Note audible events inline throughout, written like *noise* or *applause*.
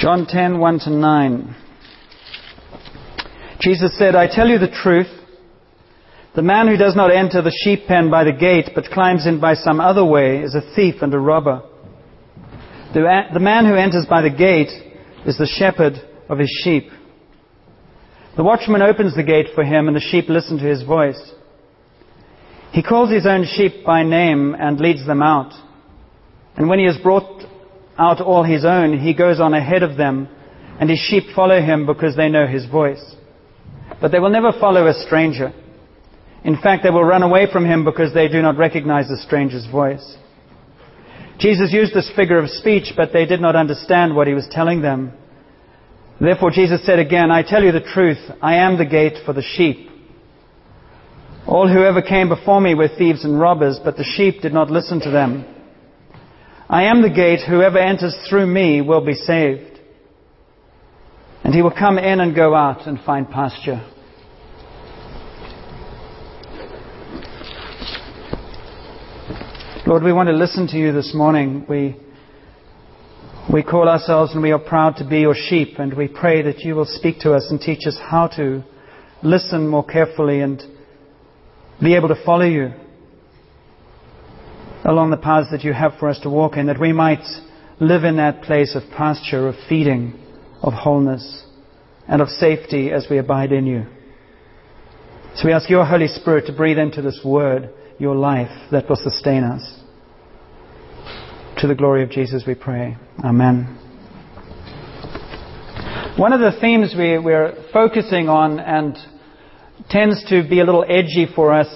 John 10, 1 to 9. Jesus said, I tell you the truth. The man who does not enter the sheep pen by the gate, but climbs in by some other way, is a thief and a robber. The, the man who enters by the gate is the shepherd of his sheep. The watchman opens the gate for him, and the sheep listen to his voice. He calls his own sheep by name and leads them out. And when he has brought out all his own, he goes on ahead of them, and his sheep follow him because they know his voice. But they will never follow a stranger. In fact, they will run away from him because they do not recognize the stranger's voice. Jesus used this figure of speech, but they did not understand what he was telling them. Therefore, Jesus said again, I tell you the truth, I am the gate for the sheep. All who ever came before me were thieves and robbers, but the sheep did not listen to them. I am the gate, whoever enters through me will be saved. And he will come in and go out and find pasture. Lord, we want to listen to you this morning. We, we call ourselves and we are proud to be your sheep, and we pray that you will speak to us and teach us how to listen more carefully and be able to follow you along the paths that you have for us to walk in, that we might live in that place of pasture, of feeding, of wholeness, and of safety as we abide in you. So we ask your Holy Spirit to breathe into this word your life that will sustain us. To the glory of Jesus we pray. Amen. One of the themes we, are focusing on and tends to be a little edgy for us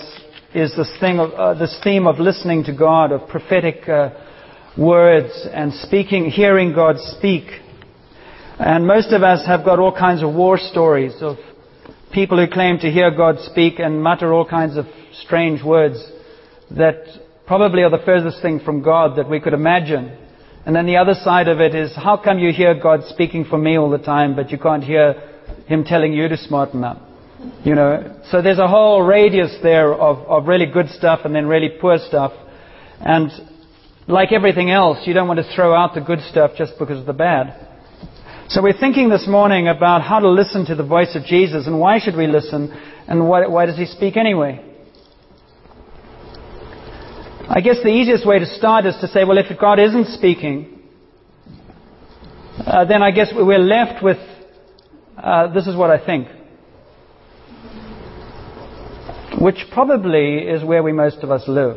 is this, thing of, uh, this theme of listening to God, of prophetic uh, words and speaking, hearing God speak. And most of us have got all kinds of war stories of people who claim to hear God speak and mutter all kinds of strange words that probably are the furthest thing from God that we could imagine. And then the other side of it is, how come you hear God speaking for me all the time, but you can't hear Him telling you to smarten up? You know, so there's a whole radius there of, of really good stuff and then really poor stuff. And like everything else, you don't want to throw out the good stuff just because of the bad. So we're thinking this morning about how to listen to the voice of Jesus and why should we listen and why, why does he speak anyway? I guess the easiest way to start is to say, well, if God isn't speaking, uh, then I guess we're left with uh, this is what I think. Which probably is where we most of us live.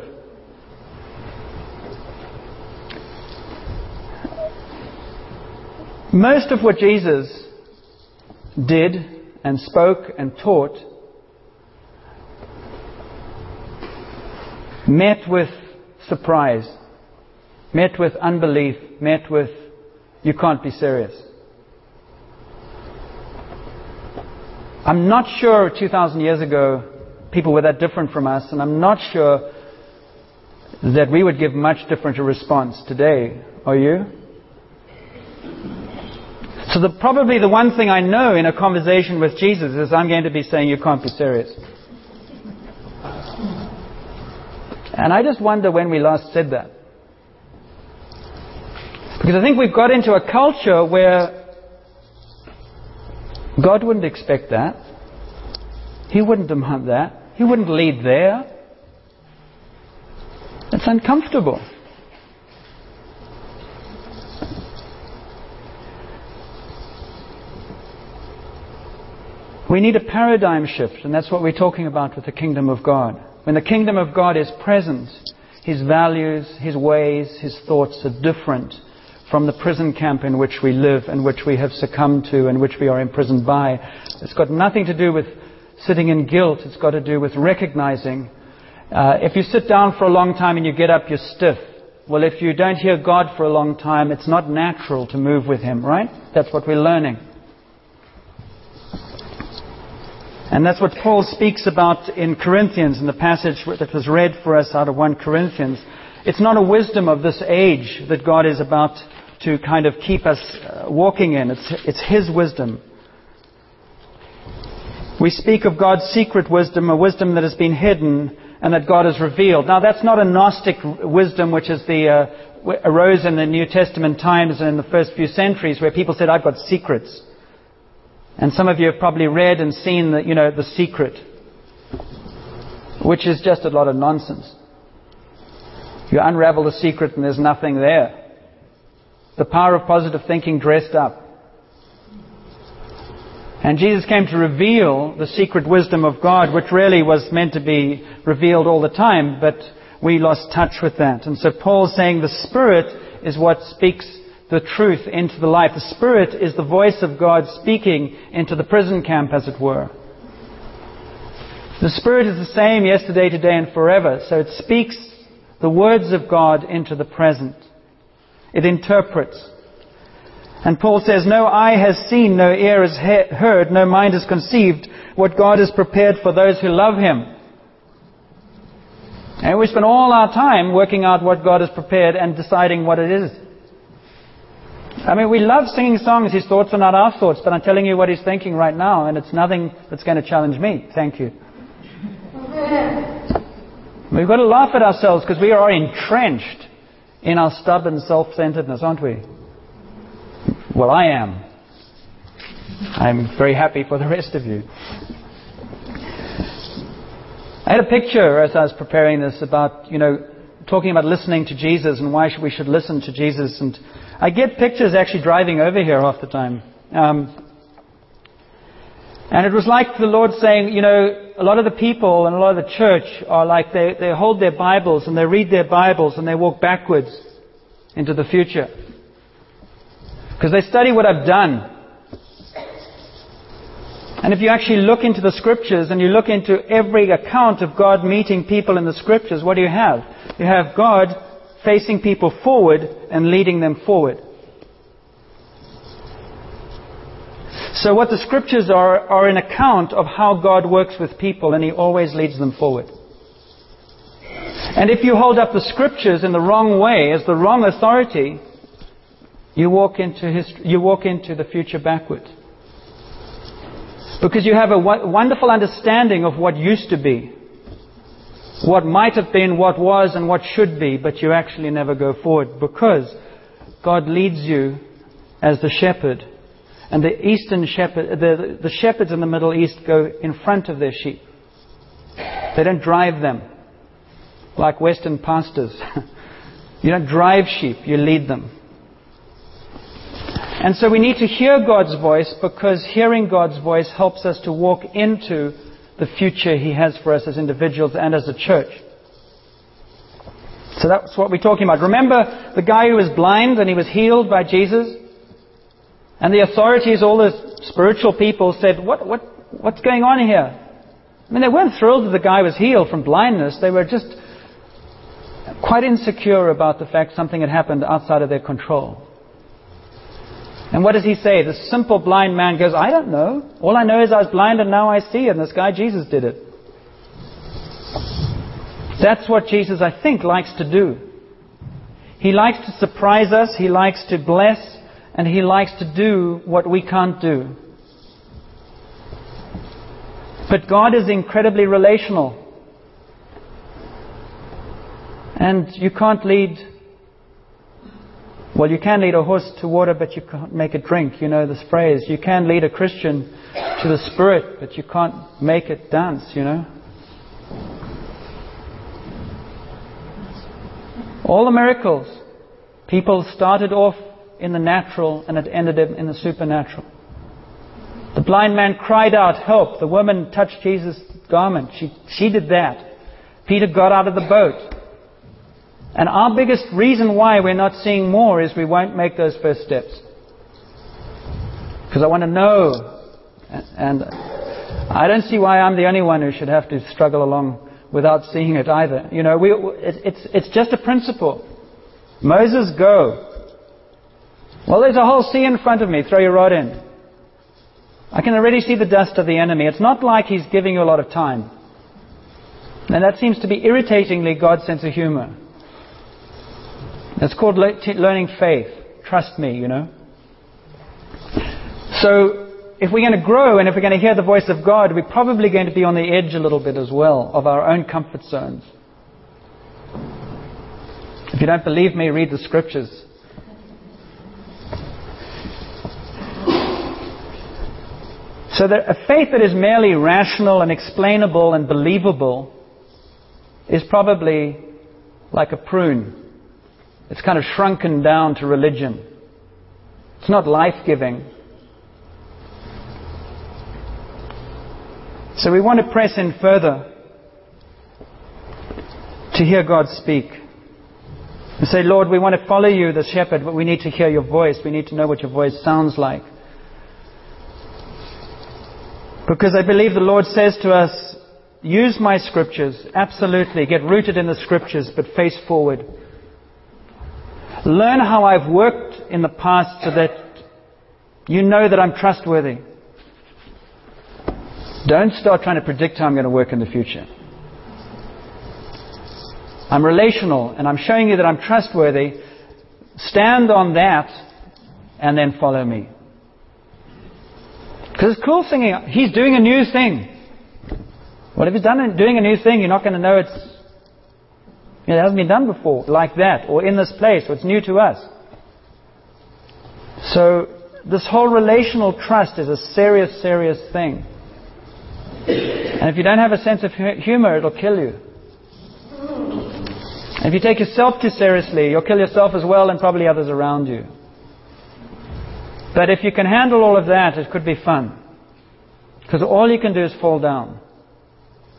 Most of what Jesus did and spoke and taught met with surprise, met with unbelief, met with, you can't be serious. I'm not sure 2,000 years ago people were that different from us, and I'm not sure that we would give much different a response today. Are you? So the, probably the one thing I know in a conversation with Jesus is I'm going to be saying, you can't be serious. And I just wonder when we last said that. Because I think we've got into a culture where God wouldn't expect that. He wouldn't demand that. He wouldn't lead there. It's uncomfortable. We need a paradigm shift, and that's what we're talking about with the kingdom of God. When the kingdom of God is present, his values, his ways, his thoughts are different from the prison camp in which we live and which we have succumbed to and which we are imprisoned by. It's got nothing to do with sitting in guilt. It's got to do with recognizing. Uh, if you sit down for a long time and you get up, you're stiff. Well, if you don't hear God for a long time, it's not natural to move with Him, right? That's what we're learning. And that's what Paul speaks about in Corinthians, in the passage that was read for us out of 1 Corinthians. It's not a wisdom of this age that God is about to kind of keep us uh, walking in. It's, it's His wisdom. We speak of God's secret wisdom, a wisdom that has been hidden and that God has revealed. Now, that's not a Gnostic wisdom, which is the, uh, arose in the New Testament times and in the first few centuries where people said, I've got secrets. And some of you have probably read and seen the, you know, the secret, which is just a lot of nonsense. You unravel the secret and there's nothing there. The power of positive thinking dressed up. And Jesus came to reveal the secret wisdom of God, which really was meant to be revealed all the time, but we lost touch with that. And so Paul's saying the Spirit is what speaks the truth into the life. The Spirit is the voice of God speaking into the prison camp, as it were. The Spirit is the same yesterday, today, and forever. So it speaks the words of God into the present. It interprets. And Paul says, No eye has seen, no ear has heard, no mind has conceived what God has prepared for those who love Him. And we spend all our time working out what God has prepared and deciding what it is. I mean, we love singing songs. His thoughts are not our thoughts, but I'm telling you what he's thinking right now, and it's nothing that's going to challenge me. Thank you. We've got to laugh at ourselves because we are entrenched in our stubborn self-centeredness, aren't we? Well, I am. I'm very happy for the rest of you. I had a picture as I was preparing this about, you know, talking about listening to Jesus and why we should listen to Jesus. And I get pictures actually driving over here half the time. Um, and it was like the Lord saying, you know, a lot of the people and a lot of the church are like they, they hold their Bibles and they read their Bibles and they walk backwards into the future. Because they study what I've done. And if you actually look into the scriptures and you look into every account of God meeting people in the scriptures, what do you have? You have God facing people forward and leading them forward. So what the scriptures are, are an account of how God works with people and He always leads them forward. And if you hold up the scriptures in the wrong way, as the wrong authority, you walk into, history, you walk into the future backward. Because you have a wonderful understanding of what used to be, what might have been, what was, and what should be, but you actually never go forward because God leads you as the shepherd. And the eastern shepherd, the, the shepherds in the Middle East go in front of their sheep. They don't drive them like Western pastors. *laughs* you don't drive sheep, you lead them. And so we need to hear God's voice because hearing God's voice helps us to walk into the future He has for us as individuals and as a church. So that's what we're talking about. Remember the guy who was blind and he was healed by Jesus? And the authorities, all the spiritual people said, what, what, what's going on here? I mean, they weren't thrilled that the guy was healed from blindness. They were just quite insecure about the fact something had happened outside of their control. And what does he say? The simple blind man goes, I don't know. All I know is I was blind and now I see, and this guy Jesus did it. That's what Jesus, I think, likes to do. He likes to surprise us, he likes to bless, and he likes to do what we can't do. But God is incredibly relational. And you can't lead well, you can lead a horse to water, but you can't make it drink. You know this phrase. You can lead a Christian to the Spirit, but you can't make it dance, you know. All the miracles, people started off in the natural and it ended up in the supernatural. The blind man cried out, Help! The woman touched Jesus' garment. She, she did that. Peter got out of the boat. And our biggest reason why we're not seeing more is we won't make those first steps. Because I want to know. And I don't see why I'm the only one who should have to struggle along without seeing it either. You know, we, it's, it's just a principle. Moses, go. Well, there's a whole sea in front of me. Throw your rod in. I can already see the dust of the enemy. It's not like he's giving you a lot of time. And that seems to be irritatingly God's sense of humor. It's called learning faith. Trust me, you know. So, if we're going to grow and if we're going to hear the voice of God, we're probably going to be on the edge a little bit as well of our own comfort zones. If you don't believe me, read the scriptures. So that a faith that is merely rational and explainable and believable is probably like a prune. It's kind of shrunken down to religion. It's not life giving. So we want to press in further to hear God speak. And say, Lord, we want to follow you, the shepherd, but we need to hear your voice. We need to know what your voice sounds like. Because I believe the Lord says to us, use my scriptures, absolutely. Get rooted in the scriptures, but face forward. Learn how I've worked in the past so that you know that I'm trustworthy. Don't start trying to predict how I'm going to work in the future. I'm relational and I'm showing you that I'm trustworthy. Stand on that and then follow me. Because it's cool singing, he's doing a new thing. Well, if he's done doing a new thing, you're not going to know it's, it hasn't been done before like that, or in this place, or it's new to us. So, this whole relational trust is a serious, serious thing. And if you don't have a sense of humor, it'll kill you. If you take yourself too seriously, you'll kill yourself as well and probably others around you. But if you can handle all of that, it could be fun. Because all you can do is fall down.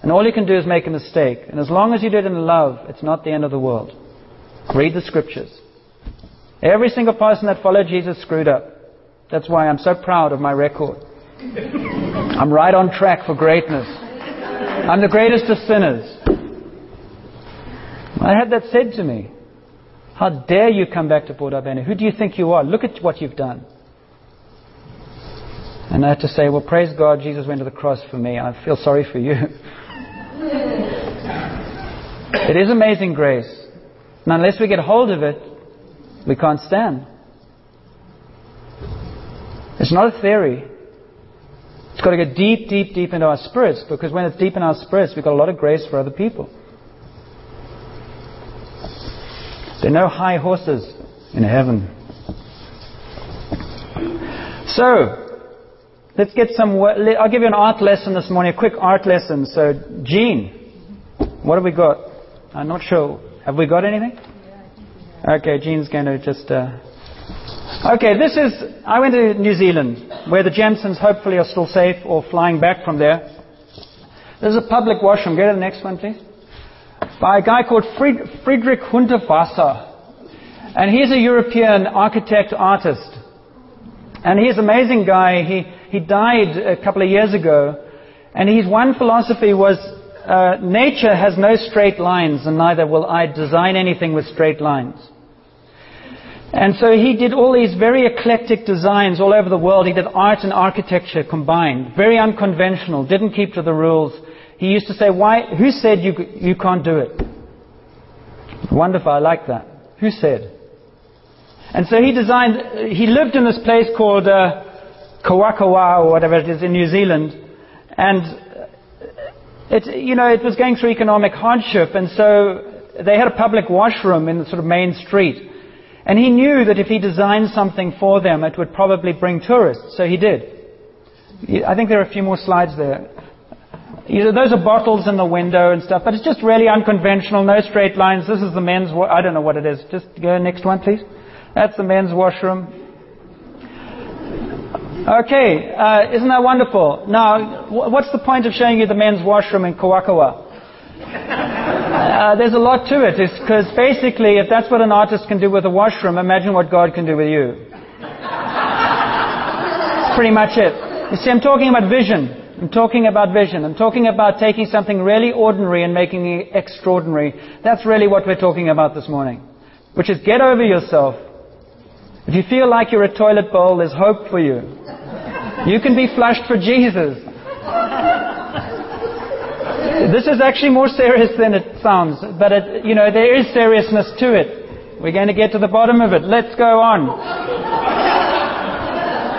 And all you can do is make a mistake. And as long as you do it in love, it's not the end of the world. Read the scriptures. Every single person that followed Jesus screwed up. That's why I'm so proud of my record. I'm right on track for greatness. I'm the greatest of sinners. I had that said to me. How dare you come back to Port Alberni? Who do you think you are? Look at what you've done. And I had to say, well, praise God, Jesus went to the cross for me. I feel sorry for you. *laughs* it is amazing grace. And unless we get hold of it, we can't stand. It's not a theory. It's got to get deep, deep, deep into our spirits because when it's deep in our spirits, we've got a lot of grace for other people. There are no high horses in heaven. So, Let's get some. I'll give you an art lesson this morning, a quick art lesson. So, Jean, what have we got? I'm not sure. Have we got anything? Okay, Jean's going to just. Uh... Okay, this is. I went to New Zealand, where the Jensens hopefully are still safe or flying back from there. There's a public washroom. Go to the next one, please. By a guy called Fried- Friedrich Hundertwasser. And he's a European architect artist. And he's an amazing guy. He, he died a couple of years ago. And his one philosophy was uh, nature has no straight lines, and neither will I design anything with straight lines. And so he did all these very eclectic designs all over the world. He did art and architecture combined, very unconventional, didn't keep to the rules. He used to say, "Why? Who said you you can't do it?" Wonderful, I like that. Who said? And so he designed. He lived in this place called. Uh, Kawakawa or whatever it is in New Zealand, and it, you know, it was going through economic hardship, and so they had a public washroom in the sort of main street. And he knew that if he designed something for them, it would probably bring tourists, so he did. I think there are a few more slides there. You know, those are bottles in the window and stuff, but it's just really unconventional, no straight lines. This is the men's, wa- I don't know what it is. Just go next one, please. That's the men's washroom. Okay, uh, isn't that wonderful? Now, what's the point of showing you the men's washroom in Kawakawa? Uh, there's a lot to it. Because basically, if that's what an artist can do with a washroom, imagine what God can do with you. That's pretty much it. You see, I'm talking about vision. I'm talking about vision. I'm talking about taking something really ordinary and making it extraordinary. That's really what we're talking about this morning. Which is get over yourself. If you feel like you're a toilet bowl, there's hope for you. You can be flushed for Jesus. This is actually more serious than it sounds, but it, you know, there is seriousness to it. We're going to get to the bottom of it. Let's go on.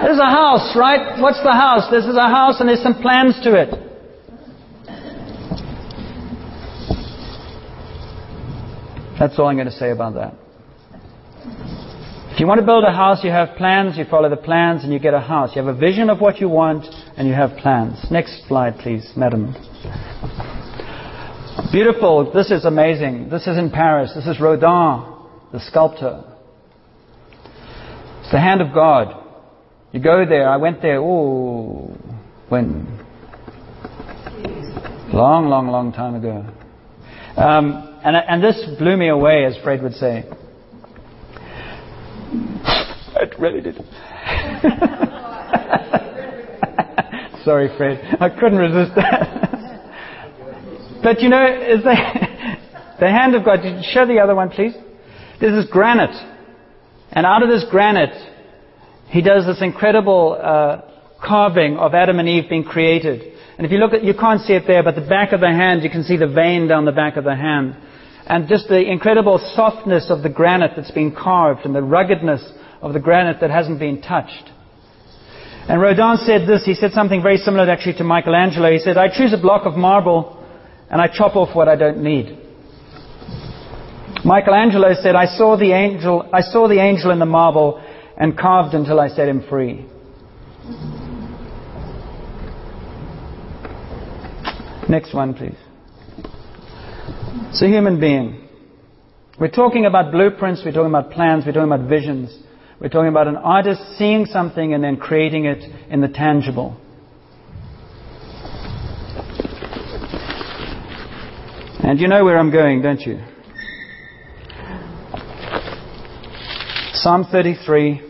There's a house, right? What's the house? This is a house and there's some plans to it. That's all I'm going to say about that. If you want to build a house, you have plans, you follow the plans, and you get a house. You have a vision of what you want, and you have plans. Next slide, please, madam. Beautiful. This is amazing. This is in Paris. This is Rodin, the sculptor. It's the hand of God. You go there. I went there, oh, when? Long, long, long time ago. Um, and, and this blew me away, as Fred would say. It really did. *laughs* Sorry, Fred. I couldn't resist that. but you know, is the, the hand of God. Show the other one, please. This is granite. And out of this granite, he does this incredible uh, carving of Adam and Eve being created. And if you look at, you can't see it there, but the back of the hand, you can see the vein down the back of the hand. And just the incredible softness of the granite that's been carved and the ruggedness of the granite that hasn't been touched. And Rodin said this, he said something very similar actually to Michelangelo. He said, I choose a block of marble and I chop off what I don't need. Michelangelo said, I saw the angel, I saw the angel in the marble and carved until I set him free. Next one, please. It's a human being. We're talking about blueprints, we're talking about plans, we're talking about visions. We're talking about an artist seeing something and then creating it in the tangible. And you know where I'm going, don't you? Psalm 33.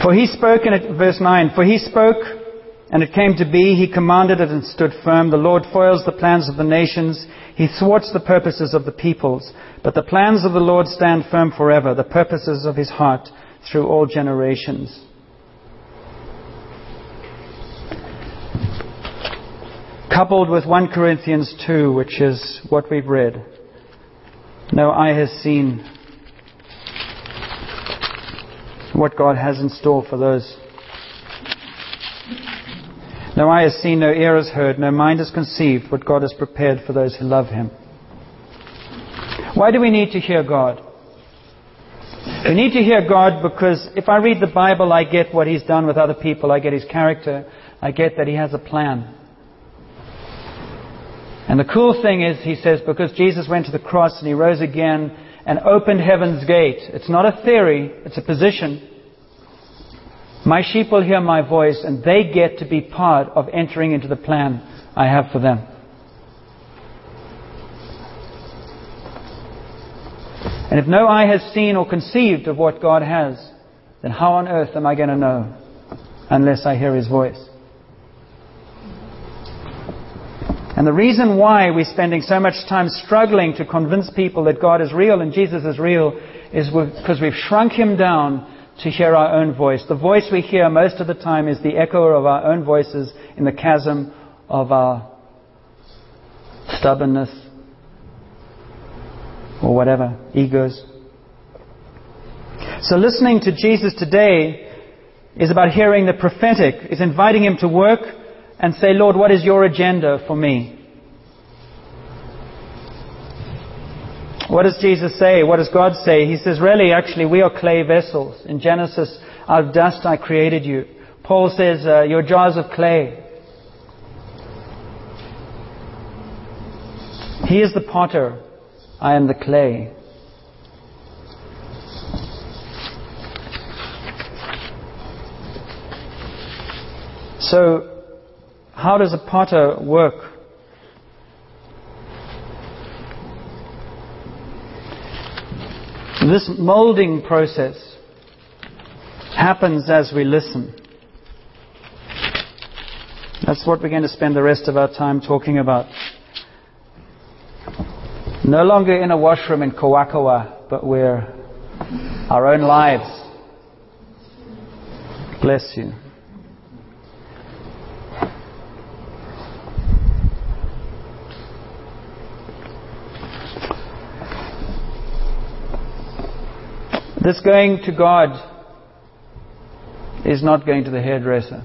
For he spoke in it, verse 9, for he spoke and it came to be, he commanded it and stood firm. The Lord foils the plans of the nations. He thwarts the purposes of the peoples. But the plans of the Lord stand firm forever, the purposes of his heart through all generations. Coupled with 1 Corinthians 2, which is what we've read. No eye has seen what God has in store for those no eye has seen, no ear has heard, no mind has conceived what God has prepared for those who love Him. Why do we need to hear God? We need to hear God because if I read the Bible, I get what He's done with other people, I get His character, I get that He has a plan. And the cool thing is, He says, because Jesus went to the cross and He rose again and opened heaven's gate. It's not a theory, it's a position. My sheep will hear my voice, and they get to be part of entering into the plan I have for them. And if no eye has seen or conceived of what God has, then how on earth am I going to know unless I hear His voice? And the reason why we're spending so much time struggling to convince people that God is real and Jesus is real is because we've shrunk Him down to hear our own voice. The voice we hear most of the time is the echo of our own voices in the chasm of our stubbornness or whatever, egos. So listening to Jesus today is about hearing the prophetic, is inviting him to work and say, Lord, what is your agenda for me? What does Jesus say? What does God say? He says, really, actually, we are clay vessels. In Genesis, out of dust I created you. Paul says, uh, you're jars of clay. He is the potter. I am the clay. So, how does a potter work? This molding process happens as we listen. That's what we're going to spend the rest of our time talking about. No longer in a washroom in Kawakawa, but we're our own lives. Bless you. This going to God is not going to the hairdresser.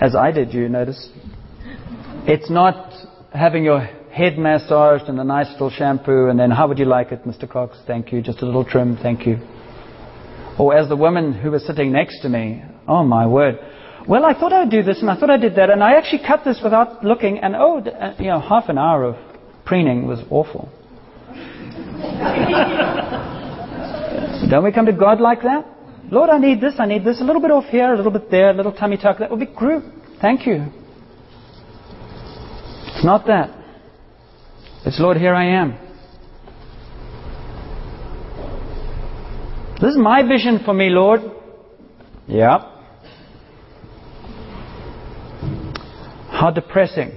As I did, you notice. It's not having your head massaged and a nice little shampoo and then, how would you like it, Mr. Cox? Thank you. Just a little trim. Thank you. Or as the woman who was sitting next to me, oh my word. Well, I thought I'd do this and I thought I did that and I actually cut this without looking and oh, uh, you know, half an hour of preening was awful. *laughs* Don't we come to God like that? Lord, I need this, I need this, a little bit off here, a little bit there, a little tummy tuck. That would be great. Thank you. It's not that. It's, Lord, here I am. This is my vision for me, Lord. Yeah. How depressing.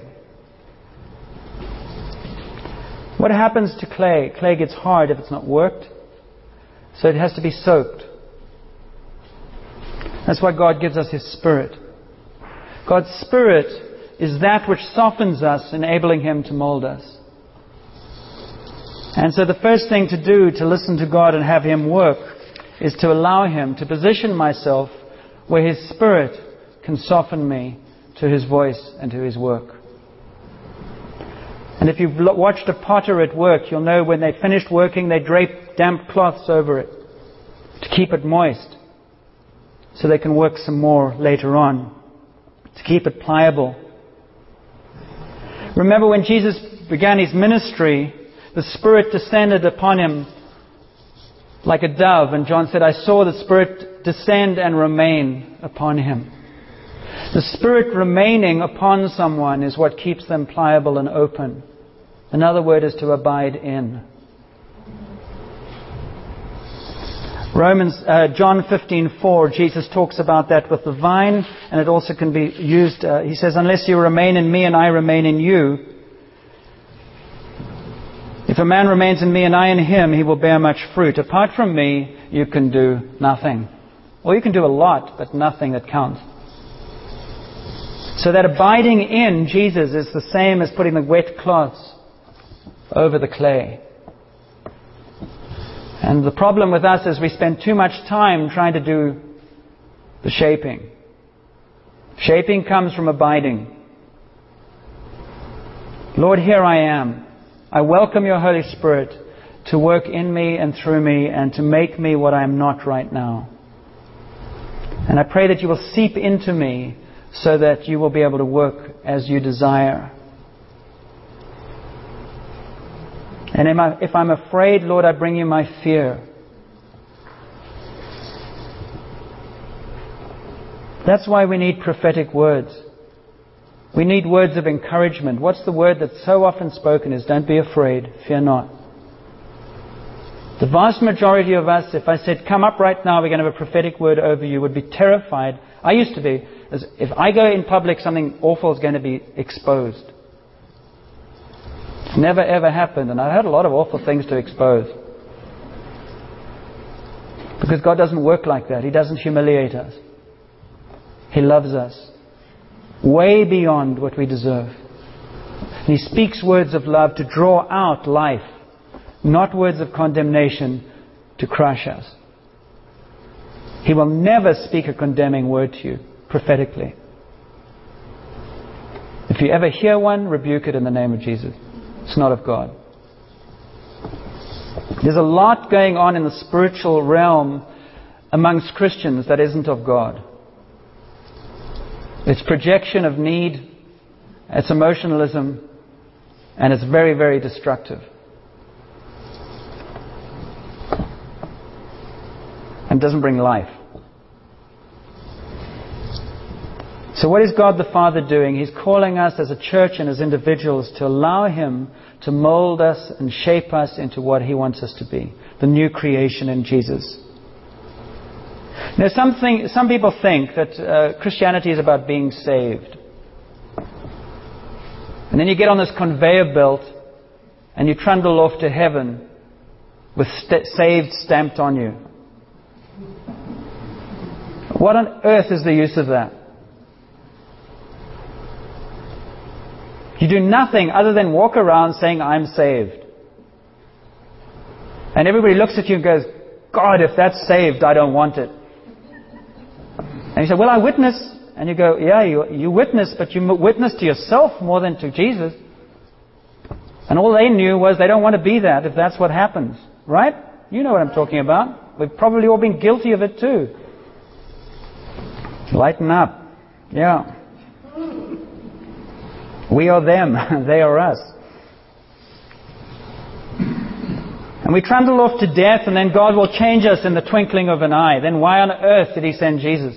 What happens to clay? Clay gets hard if it's not worked. So it has to be soaked. That's why God gives us His Spirit. God's Spirit is that which softens us, enabling Him to mold us. And so the first thing to do to listen to God and have Him work is to allow Him to position myself where His Spirit can soften me to His voice and to His work. And if you've watched a potter at work, you'll know when they finished working, they drape damp cloths over it to keep it moist so they can work some more later on, to keep it pliable. Remember when Jesus began his ministry, the Spirit descended upon him like a dove, and John said, I saw the Spirit descend and remain upon him. The Spirit remaining upon someone is what keeps them pliable and open. Another word is to abide in. Romans, uh, John 15:4, Jesus talks about that with the vine, and it also can be used. Uh, he says, "Unless you remain in me and I remain in you, if a man remains in me and I in him, he will bear much fruit. Apart from me, you can do nothing, or you can do a lot, but nothing that counts." So that abiding in Jesus is the same as putting the wet cloths over the clay. And the problem with us is we spend too much time trying to do the shaping. Shaping comes from abiding. Lord, here I am. I welcome your Holy Spirit to work in me and through me and to make me what I am not right now. And I pray that you will seep into me so that you will be able to work as you desire. And if I'm afraid, Lord, I bring you my fear. That's why we need prophetic words. We need words of encouragement. What's the word that's so often spoken is don't be afraid, fear not. The vast majority of us, if I said, come up right now, we're going to have a prophetic word over you, would be terrified. I used to be. As if I go in public, something awful is going to be exposed. Never ever happened, and I've had a lot of awful things to expose. Because God doesn't work like that. He doesn't humiliate us. He loves us way beyond what we deserve. And He speaks words of love to draw out life, not words of condemnation to crush us. He will never speak a condemning word to you prophetically. If you ever hear one, rebuke it in the name of Jesus. It's not of God. There's a lot going on in the spiritual realm amongst Christians that isn't of God. It's projection of need, it's emotionalism, and it's very, very destructive. And doesn't bring life. So, what is God the Father doing? He's calling us as a church and as individuals to allow Him to mold us and shape us into what He wants us to be the new creation in Jesus. Now, something, some people think that uh, Christianity is about being saved. And then you get on this conveyor belt and you trundle off to heaven with st- saved stamped on you. What on earth is the use of that? You do nothing other than walk around saying, I'm saved. And everybody looks at you and goes, God, if that's saved, I don't want it. And you say, Well, I witness. And you go, yeah, you, you witness, but you witness to yourself more than to Jesus. And all they knew was they don't want to be that if that's what happens. Right? You know what I'm talking about. We've probably all been guilty of it too. Lighten up. Yeah. We are them, *laughs* they are us. And we trundle off to death, and then God will change us in the twinkling of an eye. Then why on earth did He send Jesus?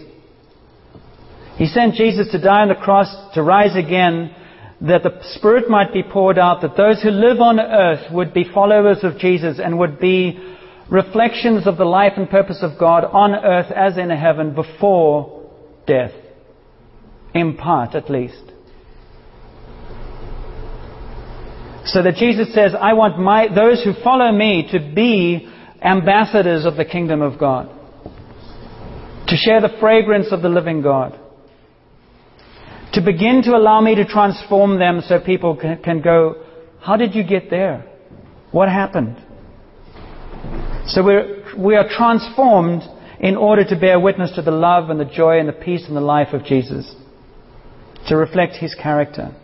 He sent Jesus to die on the cross, to rise again, that the Spirit might be poured out, that those who live on earth would be followers of Jesus and would be reflections of the life and purpose of God on earth as in heaven before death. In part, at least. So that Jesus says, I want my, those who follow me to be ambassadors of the kingdom of God. To share the fragrance of the living God. To begin to allow me to transform them so people can, can go, how did you get there? What happened? So we're, we are transformed in order to bear witness to the love and the joy and the peace and the life of Jesus. To reflect His character.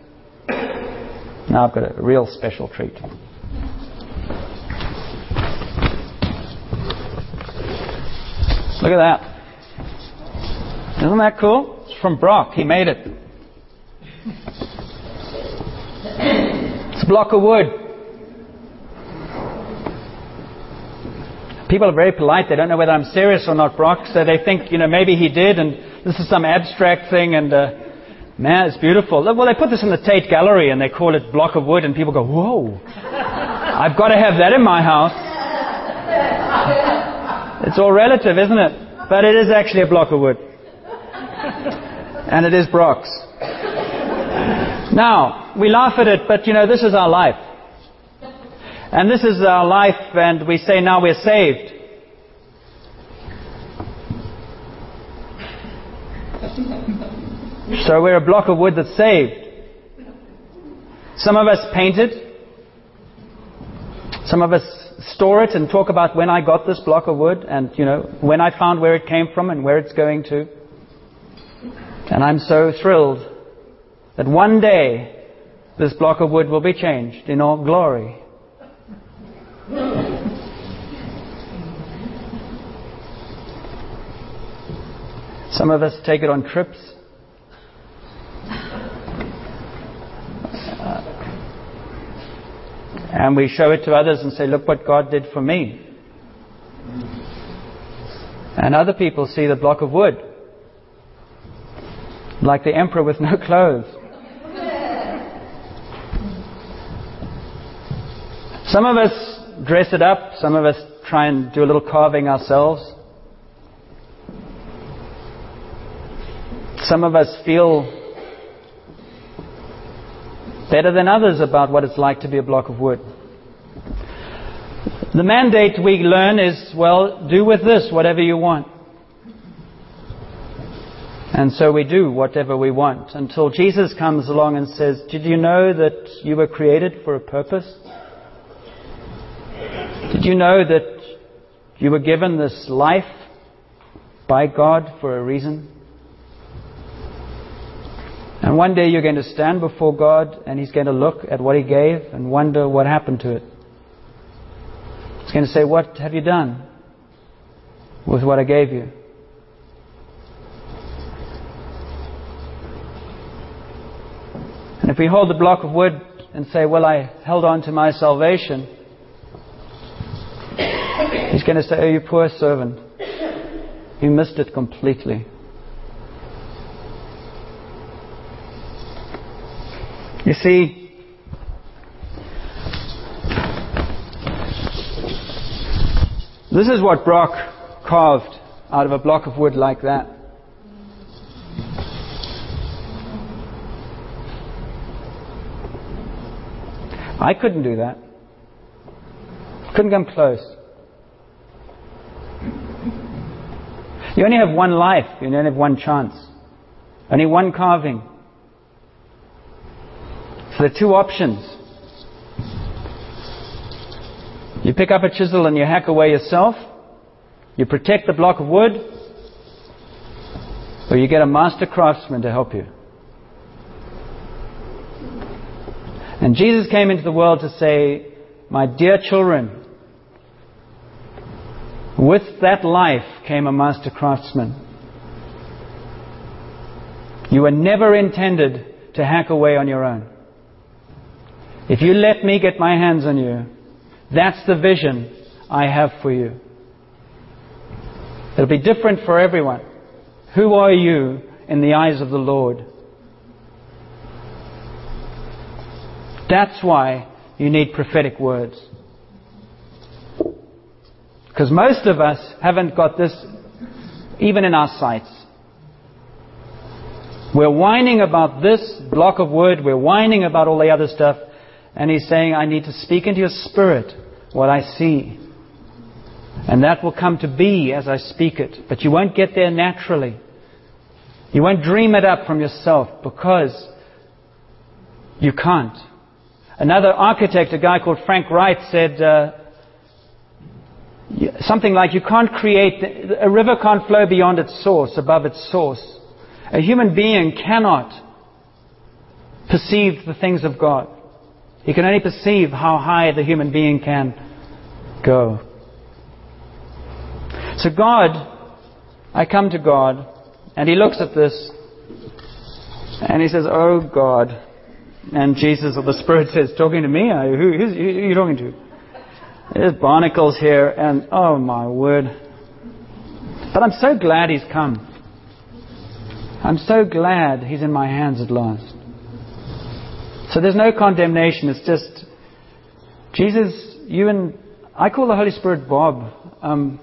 Now I've got a real special treat. Look at that. Isn't that cool? It's from Brock. He made it. It's a block of wood. People are very polite. They don't know whether I'm serious or not, Brock. So they think, you know, maybe he did, and this is some abstract thing, and uh, Man, it's beautiful. Well, they put this in the Tate Gallery and they call it block of wood, and people go, "Whoa! I've got to have that in my house." It's all relative, isn't it? But it is actually a block of wood, and it is Brock's. Now we laugh at it, but you know this is our life, and this is our life, and we say now we're saved. So we're a block of wood that's saved. Some of us paint it. Some of us store it and talk about when I got this block of wood and, you know, when I found where it came from and where it's going to. And I'm so thrilled that one day this block of wood will be changed in all glory. Some of us take it on trips and we show it to others and say, look what God did for me. And other people see the block of wood, like the emperor with no *laughs* clothes. Some of us dress it up, some of us try and do a little carving ourselves. Some of us feel better than others about what it's like to be a block of wood. The mandate we learn is, well, do with this whatever you want. And so we do whatever we want until Jesus comes along and says, Did you know that you were created for a purpose? Did you know that you were given this life by God for a reason? And one day you're going to stand before God and He's going to look at what He gave and wonder what happened to it. He's going to say, What have you done with what I gave you? And if we hold the block of wood and say, Well, I held on to my salvation, He's going to say, Oh, you poor servant. You missed it completely. You see, this is what Brock carved out of a block of wood like that. I couldn't do that. Couldn't come close. You only have one life. You only have one chance. Only one carving. So there are two options. You pick up a chisel and you hack away yourself. You protect the block of wood. Or you get a master craftsman to help you. And Jesus came into the world to say, My dear children, with that life came a master craftsman. You were never intended to hack away on your own. If you let me get my hands on you, that's the vision I have for you. It'll be different for everyone. Who are you in the eyes of the Lord? That's why you need prophetic words. Because most of us haven't got this even in our sights. We're whining about this block of wood, we're whining about all the other stuff, and he's saying, I need to speak into your spirit what I see. And that will come to be as I speak it. But you won't get there naturally. You won't dream it up from yourself because you can't. Another architect, a guy called Frank Wright, said uh, something like, You can't create, a river can't flow beyond its source, above its source. A human being cannot perceive the things of God. He can only perceive how high the human being can go. So God, I come to God, and He looks at this, and He says, Oh God. And Jesus or the Spirit says, Talking to me? Who, who, who are you talking to? There's barnacles here, and oh my word. But I'm so glad He's come. I'm so glad He's in my hands at last. So there's no condemnation. It's just, Jesus, you and I call the Holy Spirit Bob. Um,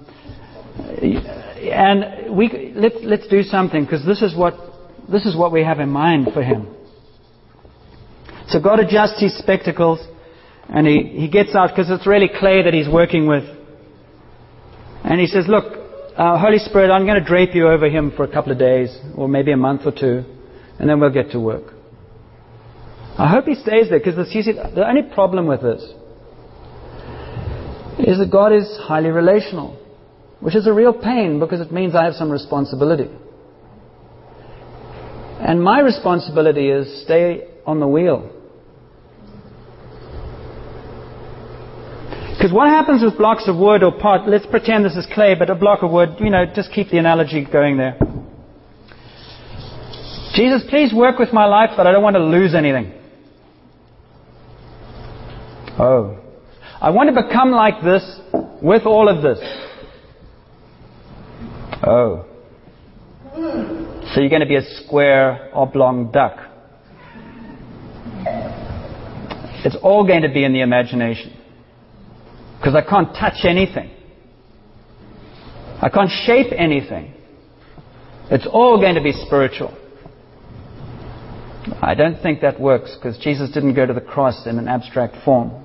and we let's let's do something because this is what this is what we have in mind for him. So God adjusts his spectacles, and he, he gets out because it's really clay that he's working with. And he says, "Look, uh, Holy Spirit, I'm going to drape you over him for a couple of days, or maybe a month or two, and then we'll get to work. I hope he stays there, because the only problem with this is that God is highly relational, which is a real pain because it means I have some responsibility. And my responsibility is stay on the wheel. Because what happens with blocks of wood or pot, let's pretend this is clay, but a block of wood, you know, just keep the analogy going there. Jesus, please work with my life, but I don't want to lose anything. Oh. I want to become like this with all of this. Oh. So you're going to be a square, oblong duck. It's all going to be in the imagination. Because I can't touch anything. I can't shape anything. It's all going to be spiritual. I don't think that works because Jesus didn't go to the cross in an abstract form.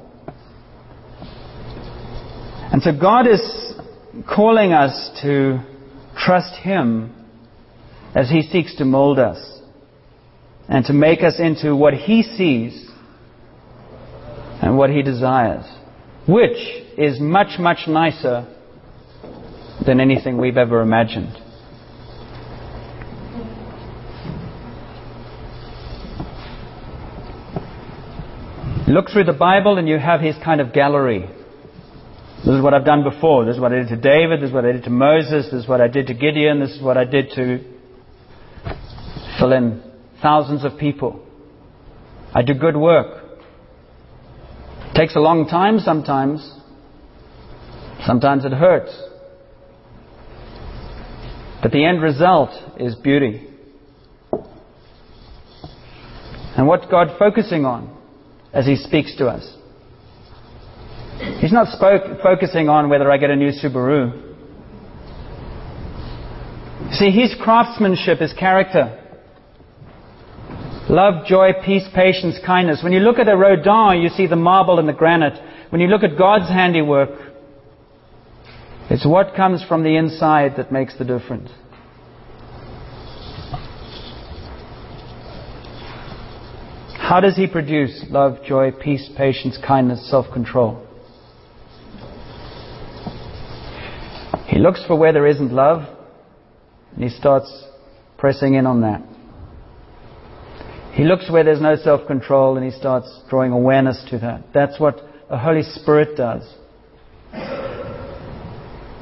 And so God is calling us to trust Him as He seeks to mold us and to make us into what He sees and what He desires which is much, much nicer than anything we've ever imagined. Look through the Bible and you have his kind of gallery. This is what I've done before. This is what I did to David. This is what I did to Moses. This is what I did to Gideon. This is what I did to fill in thousands of people. I do good work. It Takes a long time sometimes. Sometimes it hurts. But the end result is beauty. And what's God focusing on as He speaks to us? He's not spoke, focusing on whether I get a new Subaru. See, His craftsmanship is character. Love, joy, peace, patience, kindness. When you look at a Rodin, you see the marble and the granite. When you look at God's handiwork, it's what comes from the inside that makes the difference. How does He produce love, joy, peace, patience, kindness, self control? He looks for where there isn't love, and He starts pressing in on that. He looks where there's no self control and he starts drawing awareness to that. That's what the Holy Spirit does.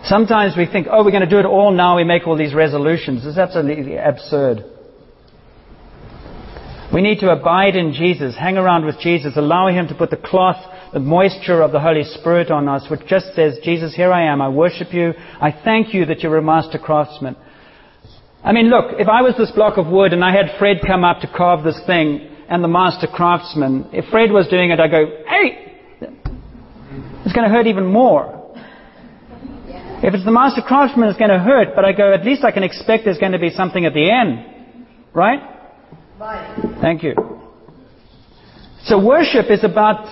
Sometimes we think, oh, we're going to do it all now, we make all these resolutions. It's absolutely absurd. We need to abide in Jesus, hang around with Jesus, allow Him to put the cloth, the moisture of the Holy Spirit on us, which just says, Jesus, here I am, I worship you, I thank you that you're a master craftsman. I mean, look, if I was this block of wood and I had Fred come up to carve this thing, and the master craftsman, if Fred was doing it, I'd go, hey! It's going to hurt even more. If it's the master craftsman, it's going to hurt, but I go, at least I can expect there's going to be something at the end. Right? Right. Thank you. So worship is about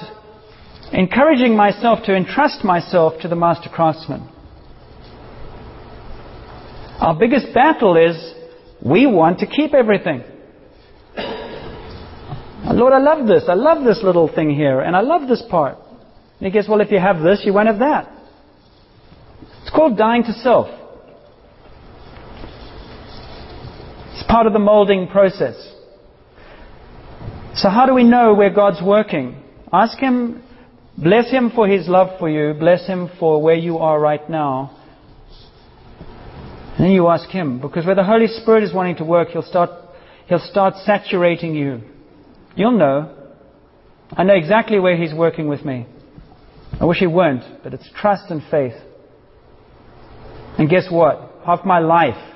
encouraging myself to entrust myself to the master craftsman. Our biggest battle is we want to keep everything. Lord, I love this. I love this little thing here, and I love this part. And he goes, Well, if you have this, you won't have that. It's called dying to self. It's part of the molding process. So, how do we know where God's working? Ask Him, bless Him for His love for you, bless Him for where you are right now. And then you ask Him, because where the Holy Spirit is wanting to work, He'll start, He'll start saturating you. You'll know. I know exactly where He's working with me. I wish He weren't, but it's trust and faith. And guess what? Half my life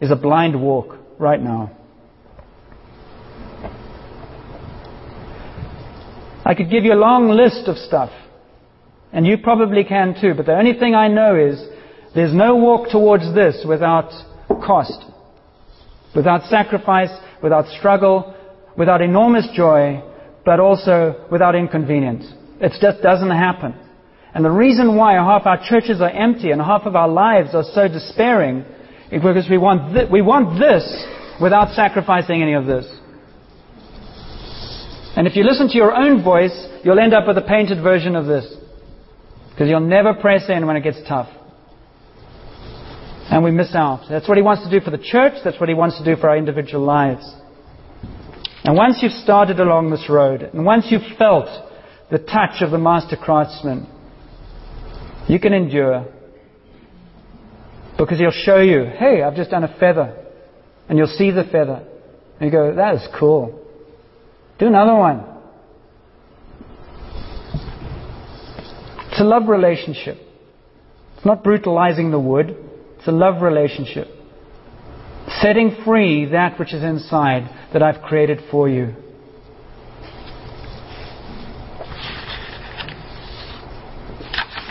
is a blind walk right now. I could give you a long list of stuff, and you probably can too, but the only thing I know is there's no walk towards this without cost, without sacrifice, without struggle, without enormous joy, but also without inconvenience. It just doesn't happen. And the reason why half our churches are empty and half of our lives are so despairing is because we want, th- we want this without sacrificing any of this. And if you listen to your own voice, you'll end up with a painted version of this. Because you'll never press in when it gets tough. And we miss out. That's what he wants to do for the church. That's what he wants to do for our individual lives. And once you've started along this road, and once you've felt the touch of the master craftsman, you can endure. Because he'll show you, hey, I've just done a feather. And you'll see the feather. And you go, that is cool. Do another one. It's a love relationship. It's not brutalizing the wood. It's a love relationship. Setting free that which is inside that I've created for you.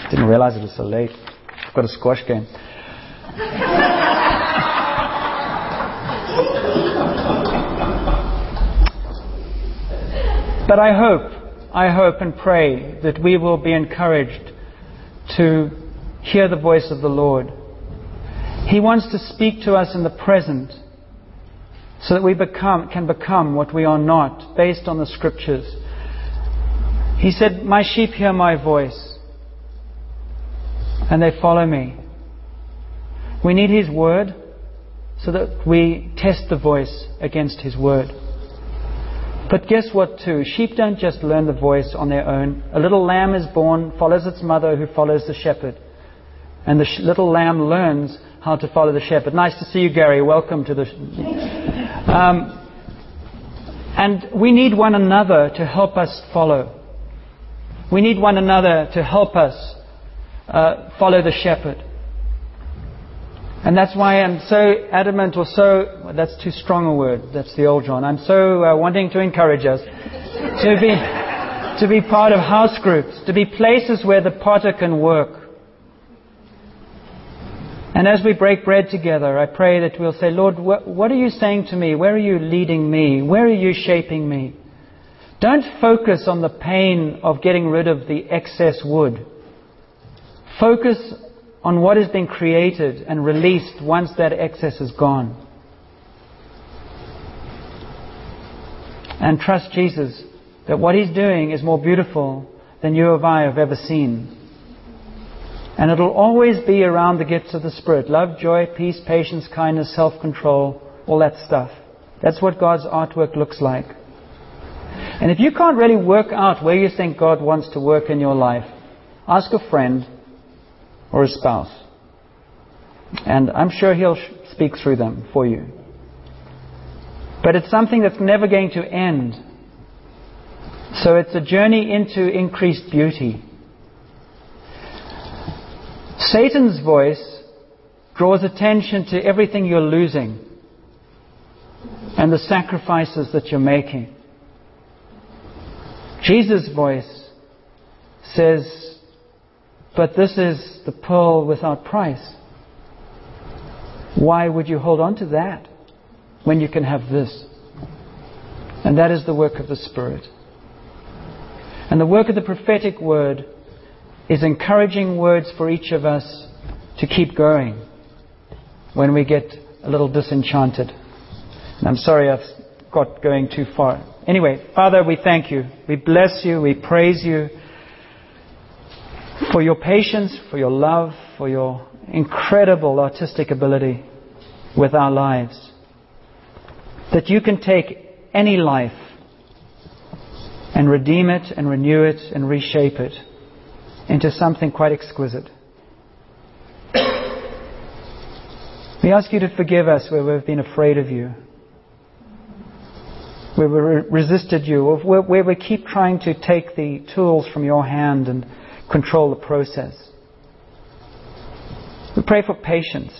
Didn't realize it was so late. I've got a squash game. *laughs* but I hope, I hope and pray that we will be encouraged to hear the voice of the Lord. He wants to speak to us in the present so that we become, can become what we are not based on the scriptures. He said, My sheep hear my voice and they follow me. We need His Word so that we test the voice against His Word. But guess what, too? Sheep don't just learn the voice on their own. A little lamb is born, follows its mother, who follows the shepherd. And the sh- little lamb learns how to follow the shepherd. Nice to see you, Gary. Welcome to the. Sh- um, and we need one another to help us follow. We need one another to help us uh, follow the shepherd. And that's why I'm so adamant or so, well, that's too strong a word, that's the old John. I'm so uh, wanting to encourage us to be, to be part of house groups, to be places where the potter can work. And as we break bread together, I pray that we'll say, Lord, what, what are you saying to me? Where are you leading me? Where are you shaping me? Don't focus on the pain of getting rid of the excess wood. Focus on what has been created and released once that excess is gone. And trust Jesus that what He's doing is more beautiful than you or I have ever seen. And it'll always be around the gifts of the Spirit love, joy, peace, patience, kindness, self control. all that stuff. That's what God's artwork looks like. And if you can't really work out where you think God wants to work in your life, ask a friend or a spouse. And I'm sure He'll speak through them for you. But it's something that's never going to end. So it's a journey into increased beauty. Satan's voice draws attention to everything you're losing and the sacrifices that you're making. Jesus' voice says, But this is the pearl without price. Why would you hold on to that when you can have this? And that is the work of the Spirit. And the work of the prophetic word is encouraging words for each of us to keep going when we get a little disenchanted. And I'm sorry I've got going too far. Anyway, Father, we thank you. We bless you. We praise you for your patience, for your love, for your incredible artistic ability with our lives. That you can take any life and redeem it and renew it and reshape it into something quite exquisite. we ask you to forgive us where we've been afraid of you, where we resisted you, where we keep trying to take the tools from your hand and control the process. We pray for patience.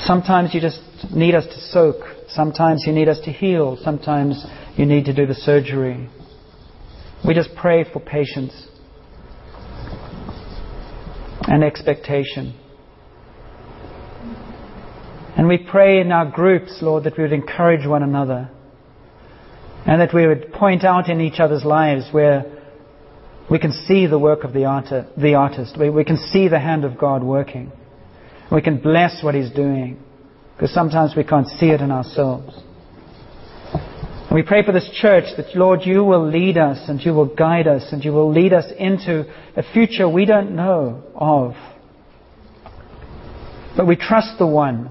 Sometimes you just need us to soak. Sometimes you need us to heal. Sometimes you need to do the surgery. We just pray for patience and expectation. And we pray in our groups, Lord, that we would encourage one another and that we would point out in each other's lives where we can see the work of the, artist. We can see the hand of God working. We can bless what He's doing because sometimes we can't see it in ourselves. And we pray for this church that, Lord, you will lead us and you will guide us and you will lead us into a future we don't know of. But we trust the one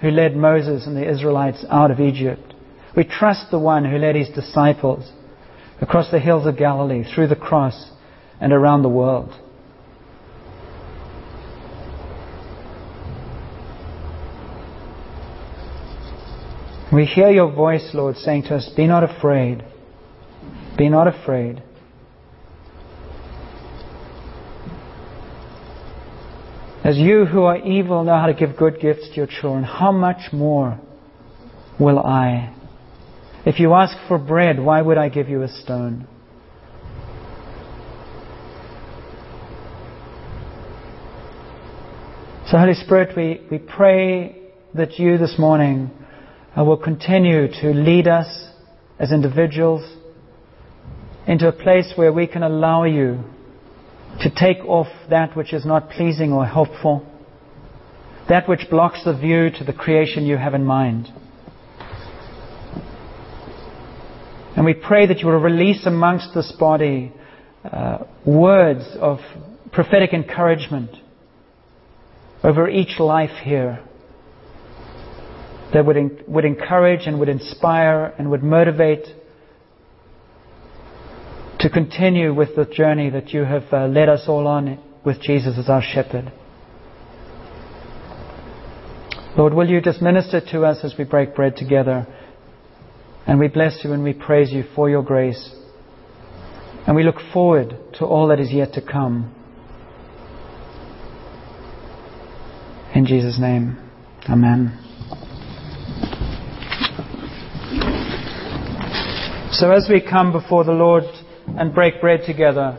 who led Moses and the Israelites out of Egypt. We trust the one who led his disciples across the hills of Galilee, through the cross, and around the world. We hear your voice, Lord, saying to us, Be not afraid. Be not afraid. As you who are evil know how to give good gifts to your children, how much more will I? If you ask for bread, why would I give you a stone? So, Holy Spirit, we, we pray that you this morning uh, will continue to lead us as individuals into a place where we can allow you to take off that which is not pleasing or helpful, that which blocks the view to the creation you have in mind. And we pray that you will release amongst this body uh, words of prophetic encouragement over each life here that would, would encourage and would inspire and would motivate to continue with the journey that you have uh, led us all on with Jesus as our shepherd. Lord, will you just minister to us as we break bread together? And we bless you and we praise you for your grace. And we look forward to all that is yet to come. In Jesus' name, Amen. So as we come before the Lord and break bread together,